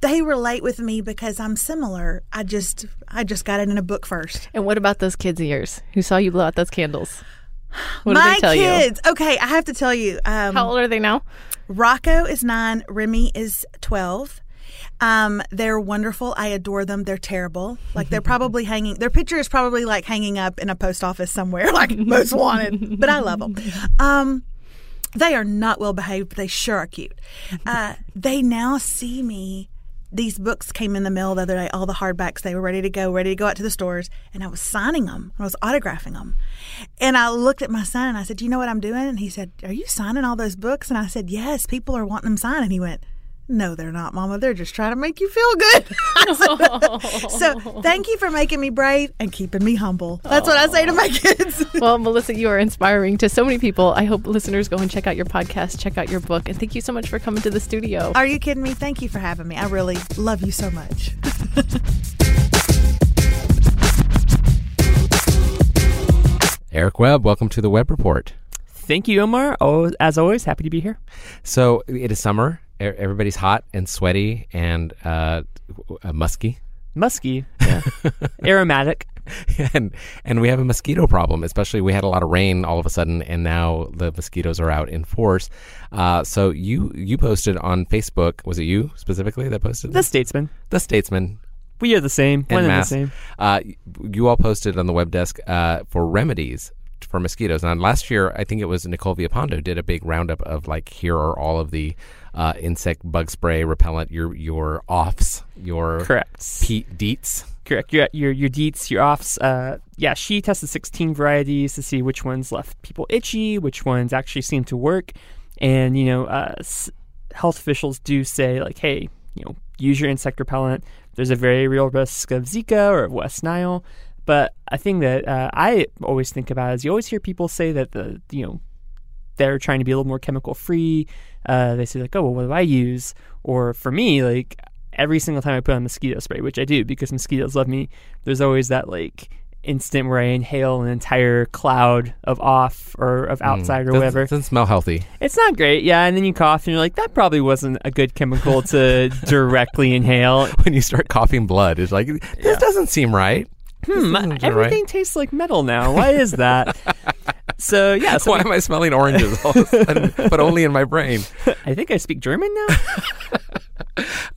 [SPEAKER 6] they relate with me because I'm similar. I just I just got it in a book first.
[SPEAKER 4] and what about those kids of yours who saw you blow out those candles? What
[SPEAKER 6] My
[SPEAKER 4] did they tell you?
[SPEAKER 6] kids. Okay, I have to tell you. Um,
[SPEAKER 4] How old are they now?
[SPEAKER 6] Rocco is nine. Remy is twelve. Um, they're wonderful. I adore them. They're terrible. Like they're probably hanging. Their picture is probably like hanging up in a post office somewhere, like most wanted. But I love them. Um, they are not well behaved, but they sure are cute. Uh, they now see me. These books came in the mail the other day, all the hardbacks. They were ready to go, ready to go out to the stores, and I was signing them. I was autographing them. And I looked at my son and I said, Do you know what I'm doing? And he said, Are you signing all those books? And I said, Yes, people are wanting them signed. And he went, No, they're not, Mama. They're just trying to make you feel good. so thank you for making me brave and keeping me humble. That's what I say to my kids.
[SPEAKER 4] well, Melissa, you are inspiring to so many people. I hope listeners go and check out your podcast, check out your book, and thank you so much for coming to the studio.
[SPEAKER 6] Are you kidding me? Thank you for having me. I really love you so much.
[SPEAKER 3] Eric Webb, welcome to the Webb Report.
[SPEAKER 7] Thank you, Omar. Oh, as always, happy to be here.
[SPEAKER 3] So it is summer. Everybody's hot and sweaty and uh, uh, musky,
[SPEAKER 7] Musky, yeah. aromatic.
[SPEAKER 3] and and we have a mosquito problem. Especially, we had a lot of rain all of a sudden, and now the mosquitoes are out in force. Uh, so you you posted on Facebook. Was it you specifically that posted?
[SPEAKER 7] The
[SPEAKER 3] this?
[SPEAKER 7] Statesman.
[SPEAKER 3] the Statesman
[SPEAKER 7] We are the same. One and the same.
[SPEAKER 3] Uh, you all posted on the web desk uh, for remedies for mosquitoes. And last year, I think it was Nicole Villalpando did a big roundup of like here are all of the uh, insect bug spray repellent, your your offs, your
[SPEAKER 7] Correct.
[SPEAKER 3] peat deets.
[SPEAKER 7] Correct. Your your your deets, your offs. Uh, yeah, she tested 16 varieties to see which ones left people itchy, which ones actually seemed to work, and you know, uh, s- health officials do say like, hey, you know, use your insect repellent. There's a very real risk of Zika or of West Nile. But a thing that uh, I always think about is you always hear people say that the you know they're trying to be a little more chemical free. Uh, they say like, oh, well, what do I use? Or for me, like every single time I put on mosquito spray, which I do because mosquitoes love me, there's always that like instant where I inhale an entire cloud of off or of outside or
[SPEAKER 3] Mm. Doesn't-
[SPEAKER 7] whatever.
[SPEAKER 3] Doesn't smell healthy.
[SPEAKER 7] It's not great, yeah. And then you cough and you're like, that probably wasn't a good chemical to directly inhale.
[SPEAKER 3] When you start coughing blood, it's like this doesn't seem right.
[SPEAKER 7] Hmm, everything
[SPEAKER 3] right.
[SPEAKER 7] tastes like metal now. Why is that? so yeah, so
[SPEAKER 3] Why am I smelling oranges all of a sudden, but only in my brain?
[SPEAKER 7] I think I speak German now.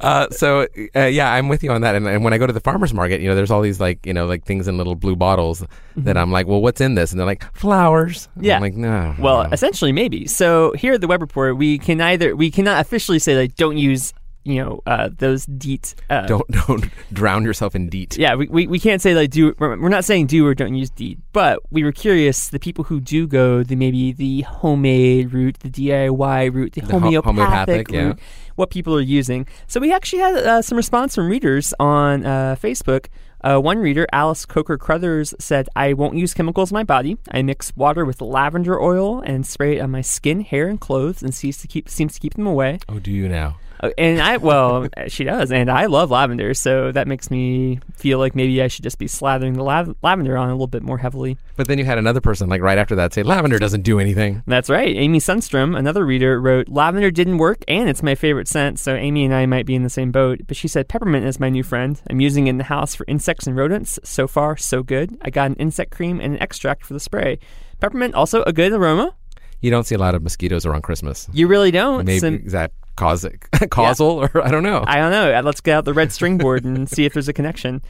[SPEAKER 3] Uh, so uh, yeah, I'm with you on that. And, and when I go to the farmers market, you know, there's all these like you know like things in little blue bottles that I'm like, well, what's in this? And they're like flowers. And
[SPEAKER 7] Mm-hmm. Yeah.
[SPEAKER 3] I'm like no.
[SPEAKER 7] Well,
[SPEAKER 3] no.
[SPEAKER 7] essentially, maybe. So here at the Webb Report, we can either we cannot officially say like don't use you know uh, those deet. Uh,
[SPEAKER 3] don't don't drown yourself in deet.
[SPEAKER 7] Yeah, we, we, we can't say like do. We're not saying do or don't use deet, but we were curious. The people who do go the maybe the homemade route, the DIY route, the,
[SPEAKER 3] ho-
[SPEAKER 7] homeopathic,
[SPEAKER 3] homeopathic, yeah.
[SPEAKER 7] route, what people are using. So we actually had uh, some response from readers on uh, Facebook. Uh, one reader, Alice Coker Crothers, said, I won't use chemicals in my body. I mix water with lavender oil and spray it on my skin, hair, and clothes, and seems to keep seems to keep them away.
[SPEAKER 3] Oh, do you now?
[SPEAKER 7] Uh, And I, well, she does, and I love lavender, so that makes me feel like maybe I should just be slathering the lav- lavender on a little bit more heavily.
[SPEAKER 3] But then you had another person like right after that say lavender doesn't do anything.
[SPEAKER 7] That's right. Amy Sundstrom, another reader, wrote, Lavender didn't work, and it's my favorite scent, so Amy and I might be in the same boat. But she said, Peppermint is my new friend. I'm using it in the house for insects and rodents. So far, so good. I got an insect cream and an extract for the spray. Peppermint, also a good aroma.
[SPEAKER 3] You don't see a lot of mosquitoes around Christmas.
[SPEAKER 7] You really don't.
[SPEAKER 3] Maybe is that cause causal or I don't know.
[SPEAKER 7] I don't know. Let's get out the red string board and see if there's a connection.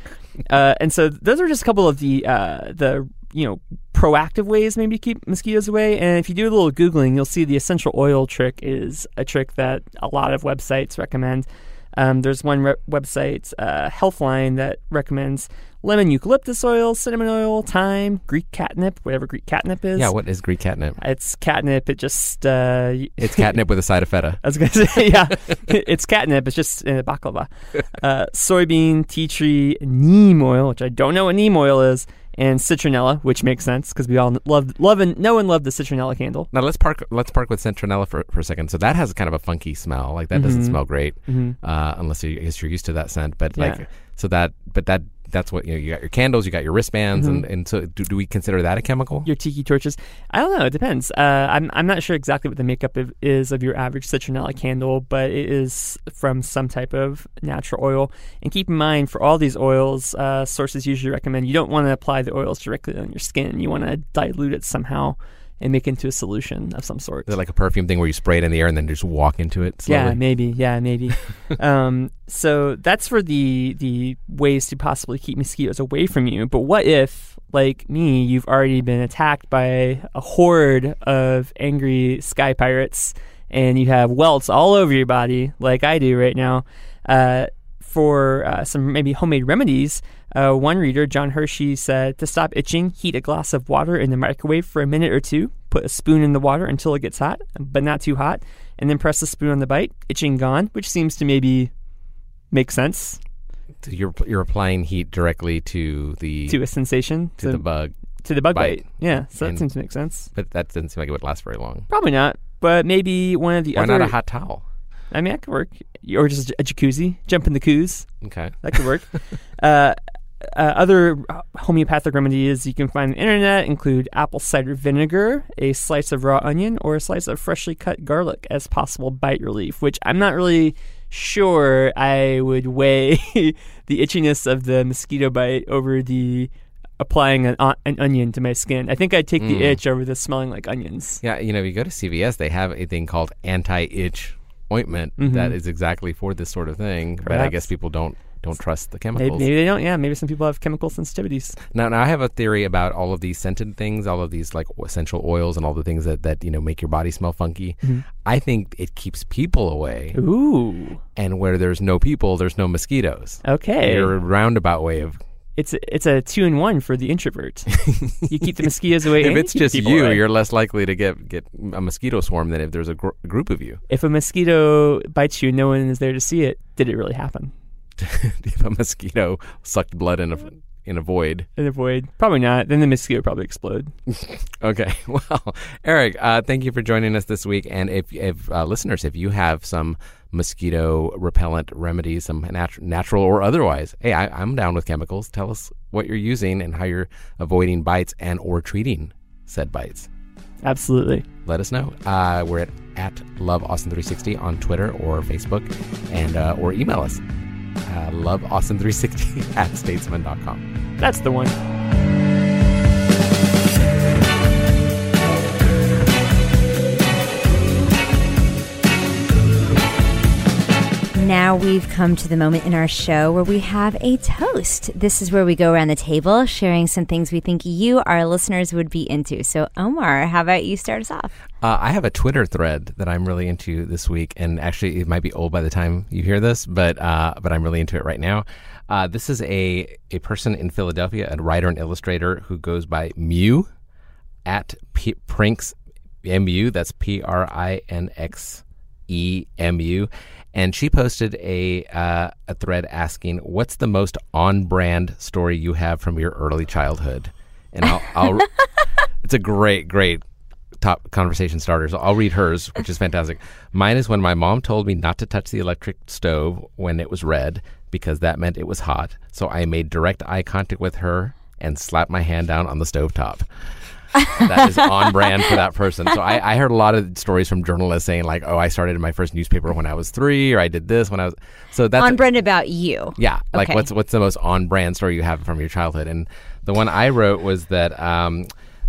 [SPEAKER 7] Uh, and so those are just a couple of the uh, the you know proactive ways maybe keep mosquitoes away. And if you do a little googling, you'll see the essential oil trick is a trick that a lot of websites recommend. Um, there's one re- website, uh, Healthline, that recommends lemon eucalyptus oil, cinnamon oil, thyme, Greek catnip, whatever Greek catnip is.
[SPEAKER 3] Yeah, what is Greek catnip?
[SPEAKER 7] It's catnip. It just uh,
[SPEAKER 3] It's catnip with a side of feta.
[SPEAKER 7] I was gonna say, yeah, it's catnip. It's just in a baklava. Uh, soybean, tea tree, neem oil, which I don't know what neem oil is, and citronella, which makes sense because we all love, love, and no one loved the citronella candle.
[SPEAKER 3] Now let's park. Let's park with citronella for, for a second. So that has kind of a funky smell. Like that doesn't
[SPEAKER 7] Mhm.
[SPEAKER 3] smell great,
[SPEAKER 7] Mhm.
[SPEAKER 3] uh, unless you, I guess you're used to that scent. But
[SPEAKER 7] Yeah.
[SPEAKER 3] like, so that, but that, that's what you know. You got your candles, you got your wristbands, and, and so do, do we consider that a chemical?
[SPEAKER 7] Your tiki torches. I don't know. It depends. Uh, I'm I'm not sure exactly what the makeup of, is of your average citronella candle, but it is from some type of natural oil. And keep in mind, for all these oils, uh, sources usually recommend you don't want to apply the oils directly on your skin. You want to dilute it somehow and make it into a solution of some sort.
[SPEAKER 3] Is it like a perfume thing where you spray it in the air and then just walk into it? Slowly?
[SPEAKER 7] Yeah, maybe. Yeah, maybe. um, so that's for the the ways to possibly keep mosquitoes away from you. But what if, like me, you've already been attacked by a horde of angry sky pirates, and you have welts all over your body, like I do right now? Uh, for uh, some maybe homemade remedies, uh, one reader, John Hershey, said to stop itching, heat a glass of water in the microwave for a minute or two. Put a spoon in the water until it gets hot, but not too hot, and then press the spoon on the bite. Itching gone, which seems to maybe make sense
[SPEAKER 3] So you're you're applying heat directly to the
[SPEAKER 7] to a sensation
[SPEAKER 3] to the bug,
[SPEAKER 7] to the bug
[SPEAKER 3] bite.
[SPEAKER 7] bite. Yeah, so that seems to make sense.
[SPEAKER 3] but that doesn't seem like it would last very long.
[SPEAKER 7] Probably not, but maybe one of the
[SPEAKER 3] Why
[SPEAKER 7] other.
[SPEAKER 3] not a hot towel?
[SPEAKER 7] I mean, that could work, or just a jacuzzi. Jump in the coos.
[SPEAKER 3] Okay.
[SPEAKER 7] That could work. uh, uh, other homeopathic remedies you can find on the internet include apple cider vinegar, a slice of raw onion, or a slice of freshly cut garlic as possible bite relief, which I'm not really sure I would weigh the itchiness of the mosquito bite over the applying an, an onion to my skin. I think I'd take the
[SPEAKER 3] Mm.
[SPEAKER 7] itch over the smelling like onions.
[SPEAKER 3] Yeah, you know, you go to CVS, they have a thing called anti-itch ointment
[SPEAKER 7] Mhm.
[SPEAKER 3] that is exactly for this sort of thing. But I guess people don't don't trust the
[SPEAKER 7] Maybe,
[SPEAKER 3] chemicals.
[SPEAKER 7] maybe they don't. Yeah, maybe some people have chemical sensitivities.
[SPEAKER 3] Now, now I have a theory about all of these scented things, all of these like essential oils, and all the things that that you know make your body smell funky.
[SPEAKER 7] Mhm.
[SPEAKER 3] I think it keeps people away,
[SPEAKER 7] Ooh.
[SPEAKER 3] and where there's no people, there's no mosquitoes.
[SPEAKER 7] Okay.
[SPEAKER 3] You're roundabout way of.
[SPEAKER 7] It's a, it's a two in one for the introvert. you keep the mosquitoes away.
[SPEAKER 3] if it's just you,
[SPEAKER 7] away.
[SPEAKER 3] you're less likely to get get a mosquito swarm than if there's a, gr- group of you.
[SPEAKER 7] If a mosquito bites you, no one is there to see it. Did it really happen?
[SPEAKER 3] if a mosquito sucked blood in a in a void.
[SPEAKER 7] In a void? Probably not. Then the mosquito would probably explode.
[SPEAKER 3] Okay. Well, Eric, uh, thank you for joining us this week. And if, if uh, listeners, if you have some mosquito repellent remedies, some nat- natural or otherwise, hey, I, I'm down with chemicals. Tell us what you're using and how you're avoiding bites and or treating said bites.
[SPEAKER 7] Absolutely.
[SPEAKER 3] Let us know. Uh, we're at, at loveaustin360 on Twitter or Facebook, and uh, or email us. Uh, loveaustin360 at statesman.com.
[SPEAKER 7] That's the one.
[SPEAKER 2] Now we've come to the moment in our show where we have a toast. This is where we go around the table sharing some things we think you, our listeners, would be into. So, Omar, how about you start us off?
[SPEAKER 3] Uh, I have a Twitter thread that I'm really into this week, and actually, it might be old by the time you hear this, but uh, but I'm really into it right now. Uh, this is a a person in Philadelphia, a writer and illustrator who goes by Mew at P- Prinks Mu. That's P R I N X E M U, and she posted a uh, a thread asking, "What's the most on brand story you have from your early childhood?" And I'll, I'll it's a great, great top conversation starters. I'll read hers, which is fantastic. Mine is when my mom told me not to touch the electric stove when it was red because that meant it was hot. So I made direct eye contact with her and slapped my hand down on the stove top. That is on brand for that person. So I, I heard a lot of stories from journalists saying like, "Oh, I started in my first newspaper when I was three, or I did this when I was." So that's
[SPEAKER 2] On brand about you.
[SPEAKER 3] yeah, like
[SPEAKER 2] Okay.
[SPEAKER 3] what's what's the most on brand story you have from your childhood? And the one I wrote was that um,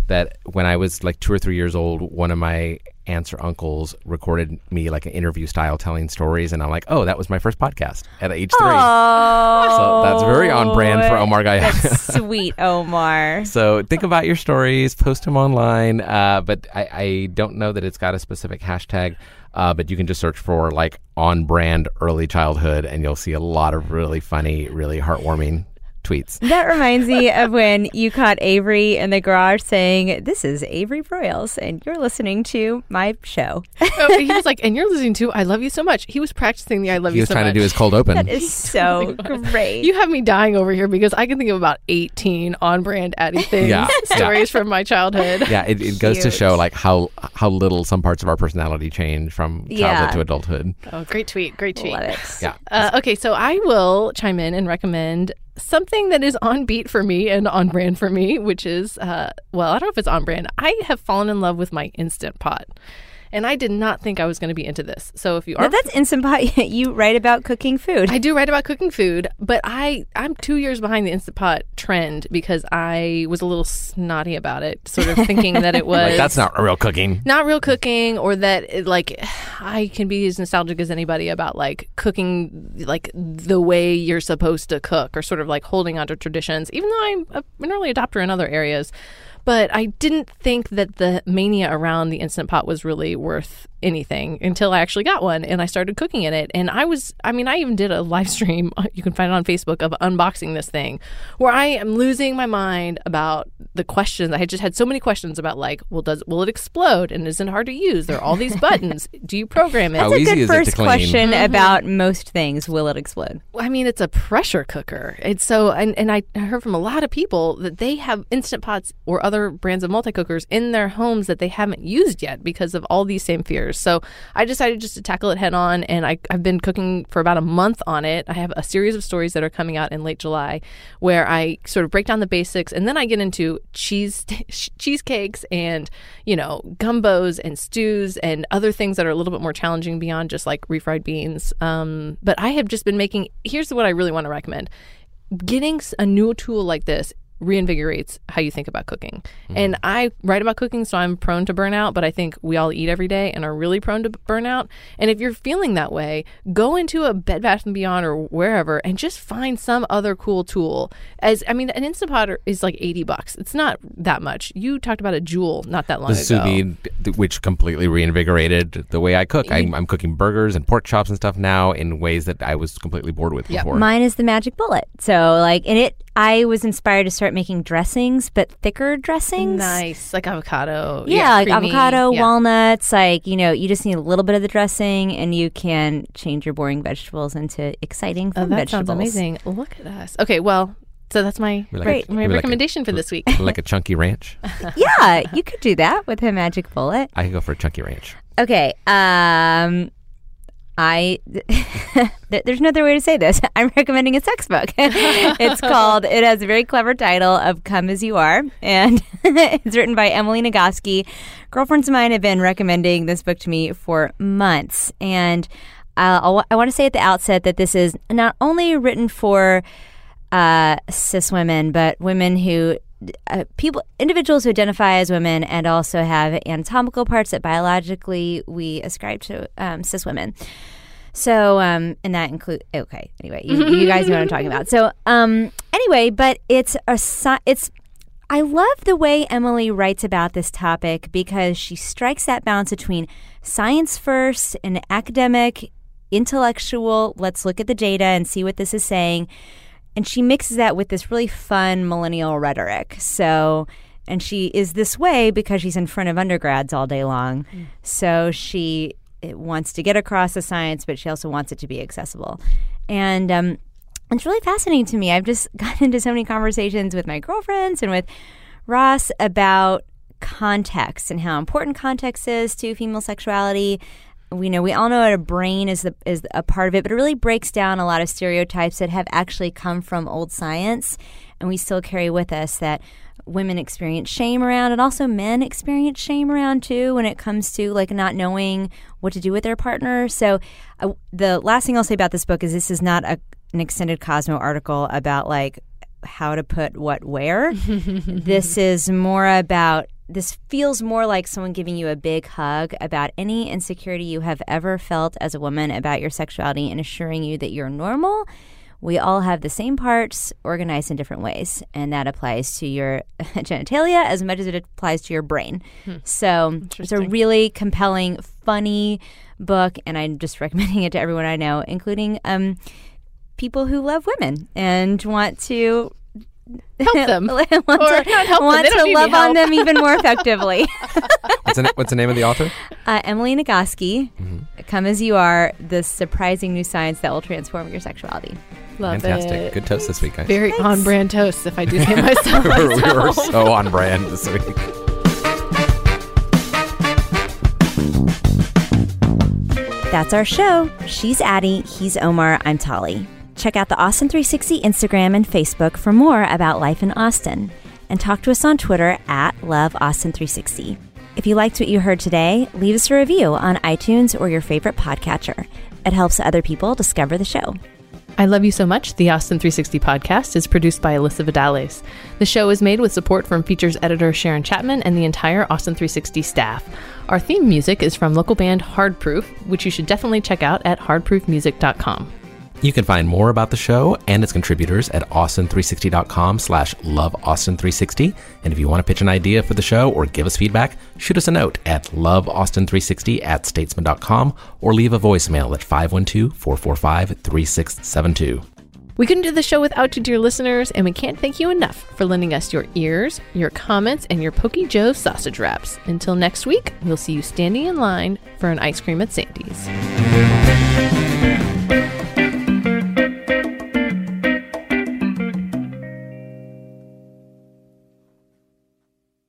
[SPEAKER 3] that when I was like two or three years old, one of my aunts or uncles recorded me like an interview style telling stories, and I'm like, oh, that was my first podcast at age three.
[SPEAKER 2] Oh,
[SPEAKER 3] So that's very on brand for Omar.
[SPEAKER 2] That's sweet, Omar.
[SPEAKER 3] So think about your stories, post them online. Uh, but I, I don't know that it's got a specific hashtag. Uh, but you can just search for like on brand early childhood, and you'll see a lot of really funny, really heartwarming tweets.
[SPEAKER 2] That reminds me of when you caught Avery in the garage saying, This is Avery Broyles, and you're listening to my show.
[SPEAKER 4] Oh, he was like, and you're listening to I Love You So Much. He was practicing the I Love
[SPEAKER 3] He
[SPEAKER 4] You
[SPEAKER 3] was
[SPEAKER 4] So
[SPEAKER 3] trying
[SPEAKER 4] Much.
[SPEAKER 3] to do his cold open.
[SPEAKER 2] That is so great.
[SPEAKER 4] You have me dying over here because I can think of about 18 on brand Addie things
[SPEAKER 3] Yeah, yeah.
[SPEAKER 4] stories from my childhood.
[SPEAKER 3] yeah, it, it goes to show like how how little some parts of our personality change from childhood
[SPEAKER 2] Yeah.
[SPEAKER 3] to adulthood.
[SPEAKER 4] Oh, great tweet. Great tweet.
[SPEAKER 2] Love it.
[SPEAKER 3] Yeah.
[SPEAKER 4] Uh, okay, so I will chime in and recommend something that is on beat for me and on brand for me, which is, uh, well, I don't know if it's on brand. I have fallen in love with my Instant Pot. And I did not think I was going to be into this. So if you
[SPEAKER 2] Now,
[SPEAKER 4] are
[SPEAKER 2] that's Instant Pot. you write about cooking food.
[SPEAKER 4] I do write about cooking food, but I I'm two years behind the Instant Pot trend because I was a little snotty about it, sort of thinking that it was
[SPEAKER 3] Like that's not real cooking.
[SPEAKER 4] not real cooking or that it, like I can be as nostalgic as anybody about like cooking like the way you're supposed to cook or sort of like holding onto traditions even though I'm a, an early adopter in other areas but I didn't think that the mania around the instant pot was really worth anything until I actually got one and I started cooking in it and I was I mean I even did a live stream you can find it on Facebook of unboxing this thing where I am losing my mind about the questions I just had so many questions about like well does will it explode and isn't it hard to use there are all these buttons do you program it
[SPEAKER 3] How
[SPEAKER 2] That's a
[SPEAKER 3] easy
[SPEAKER 2] good
[SPEAKER 3] is
[SPEAKER 2] first question
[SPEAKER 4] Mm-hmm.
[SPEAKER 2] about most things. Will it explode?
[SPEAKER 4] I mean, it's a pressure cooker. It's so, and, and I heard from a lot of people that they have instant pots or other brands of multi cookers in their homes that they haven't used yet because of all these same fears. So I decided just to tackle it head on, and I, I've been cooking for about a month on it. I have a series of stories that are coming out in late July where I sort of break down the basics, and then I get into cheese cheesecakes and you know gumbos and stews and other things that are a little bit more challenging beyond just like refried beans. Um, but I have just been making. Here's what I really want to recommend: getting a new tool like this reinvigorates how you think about cooking. Mm-hmm. And I write about cooking, so I'm prone to burnout, but I think we all eat every day and are really prone to burnout. And if you're feeling that way, go into a Bed Bath and Beyond or wherever and just find some other cool tool. As I mean, an Instant Pot is like 80 bucks. It's not that much. You talked about a Joule not that long
[SPEAKER 3] The sous
[SPEAKER 4] ago.
[SPEAKER 3] vide, which completely reinvigorated the way I cook. I'm, I'm cooking burgers and pork chops and stuff now in ways that I was completely bored with
[SPEAKER 4] Yep.
[SPEAKER 3] before.
[SPEAKER 2] Mine is the magic bullet. So, like, and it, I was inspired to start making dressings, but thicker dressings.
[SPEAKER 4] Nice, like avocado.
[SPEAKER 2] Yeah, like
[SPEAKER 4] creamy.
[SPEAKER 2] avocado,
[SPEAKER 4] Yeah.
[SPEAKER 2] walnuts. Like, you know, you just need a little bit of the dressing and you can change your boring vegetables into exciting
[SPEAKER 4] Oh, that
[SPEAKER 2] vegetables.
[SPEAKER 4] sounds amazing. Look at us. Okay, well, so that's my
[SPEAKER 3] like-
[SPEAKER 4] great,
[SPEAKER 3] we
[SPEAKER 4] my
[SPEAKER 3] like a-
[SPEAKER 4] recommendation for this week.
[SPEAKER 3] like a chunky ranch.
[SPEAKER 2] yeah, you could do that with a magic bullet.
[SPEAKER 3] I could go for a chunky ranch.
[SPEAKER 2] Okay. Um, I there's no other way to say this. I'm recommending a sex book. it's called. It has a very clever title of "Come as You Are," and it's written by Emily Nagoski. Girlfriends of mine have been recommending this book to me for months, and uh, I want to say at the outset that this is not only written for uh, cis women, but women who uh, people individuals who identify as women and also have anatomical parts that biologically we ascribe to um, cis women. So, um, and that include okay. Anyway, you, you guys know what I'm talking about. So, um, anyway, but it's a it's. I love the way Emily writes about this topic because she strikes that balance between science first and academic, intellectual. Let's look at the data and see what this is saying and she mixes that with this really fun millennial rhetoric. So, and she is this way because she's in front of undergrads all day long. So she wants to get across the science, but she also wants it to be accessible. And um, it's really fascinating to me. I've just gotten into so many conversations with my girlfriends and with Ross about context and how important context is to female sexuality. We know we all know that a brain is the is a part of it, but it really breaks down a lot of stereotypes that have actually come from old science, and we still carry with us that women experience shame around, and also men experience shame around too when it comes to like not knowing what to do with their partner. So, uh, the last thing I'll say about this book is this is not a, an extended Cosmo article about like how to put what where. this is more about this feels more like someone giving you a big hug about any insecurity you have ever felt as a woman about your sexuality and assuring you that you're normal. We all have the same parts organized in different ways, and that applies to your genitalia as much as it applies to your brain. So it's a really compelling, funny book, and I'm just recommending it to everyone I know, including um, people who love women and want to
[SPEAKER 4] Help them.
[SPEAKER 2] want
[SPEAKER 4] Or
[SPEAKER 2] to,
[SPEAKER 4] not help
[SPEAKER 2] want
[SPEAKER 4] they
[SPEAKER 2] to love on them even more effectively.
[SPEAKER 3] What's the, what's the name of the author?
[SPEAKER 2] uh, Emily Nagoski, Come As You Are, the surprising new science that will transform your sexuality.
[SPEAKER 4] Love
[SPEAKER 3] Fantastic.
[SPEAKER 4] it.
[SPEAKER 3] Good toast this week, guys.
[SPEAKER 4] Very on brand toast, if I do say myself.
[SPEAKER 3] we were
[SPEAKER 4] myself.
[SPEAKER 3] so on brand this week.
[SPEAKER 2] That's our show. She's Addie, he's Omar, I'm Tolly. Check out the Austin 360 Instagram and Facebook for more about life in Austin. And talk to us on Twitter at LoveAustin360. If you liked what you heard today, leave us a review on iTunes or your favorite podcatcher. It helps other people discover the show.
[SPEAKER 4] I Love You So Much, the Austin 360 podcast, is produced by Alyssa Vidales. The show is made with support from features editor Sharon Chapman and the entire Austin 360 staff. Our theme music is from local band Hardproof, which you should definitely check out at hardproofmusic.com.
[SPEAKER 3] You can find more about the show and its contributors at austin360.com slash loveaustin360. And if you want to pitch an idea for the show or give us feedback, shoot us a note at loveaustin360 at statesman.com or leave a voicemail at 512-445-3672.
[SPEAKER 4] We couldn't do the show without you, dear listeners, and we can't thank you enough for lending us your ears, your comments, and your Pokey Joe sausage wraps. Until next week, we'll see you standing in line for an ice cream at Sandy's.